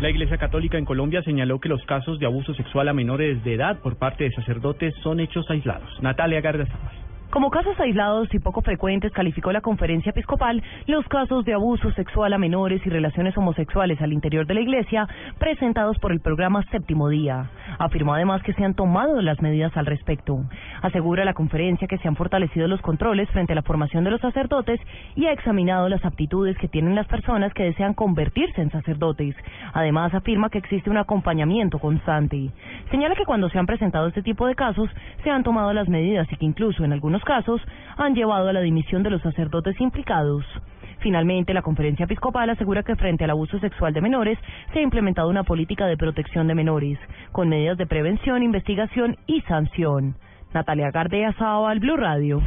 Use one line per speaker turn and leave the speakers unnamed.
La Iglesia Católica en Colombia señaló que los casos de abuso sexual a menores de edad por parte de sacerdotes son hechos aislados. Natalia Gardazábal.
Como casos aislados y poco frecuentes, calificó la conferencia episcopal los casos de abuso sexual a menores y relaciones homosexuales al interior de la Iglesia presentados por el programa Séptimo Día. Afirmó además que se han tomado las medidas al respecto. Asegura la conferencia que se han fortalecido los controles frente a la formación de los sacerdotes y ha examinado las aptitudes que tienen las personas que desean convertirse en sacerdotes. Además, afirma que existe un acompañamiento constante. Señala que cuando se han presentado este tipo de casos, se han tomado las medidas y que incluso en algunos casos han llevado a la dimisión de los sacerdotes implicados. Finalmente, la conferencia episcopal asegura que frente al abuso sexual de menores se ha implementado una política de protección de menores, con medidas de prevención, investigación y sanción. Natalia Gardea, al Blue Radio.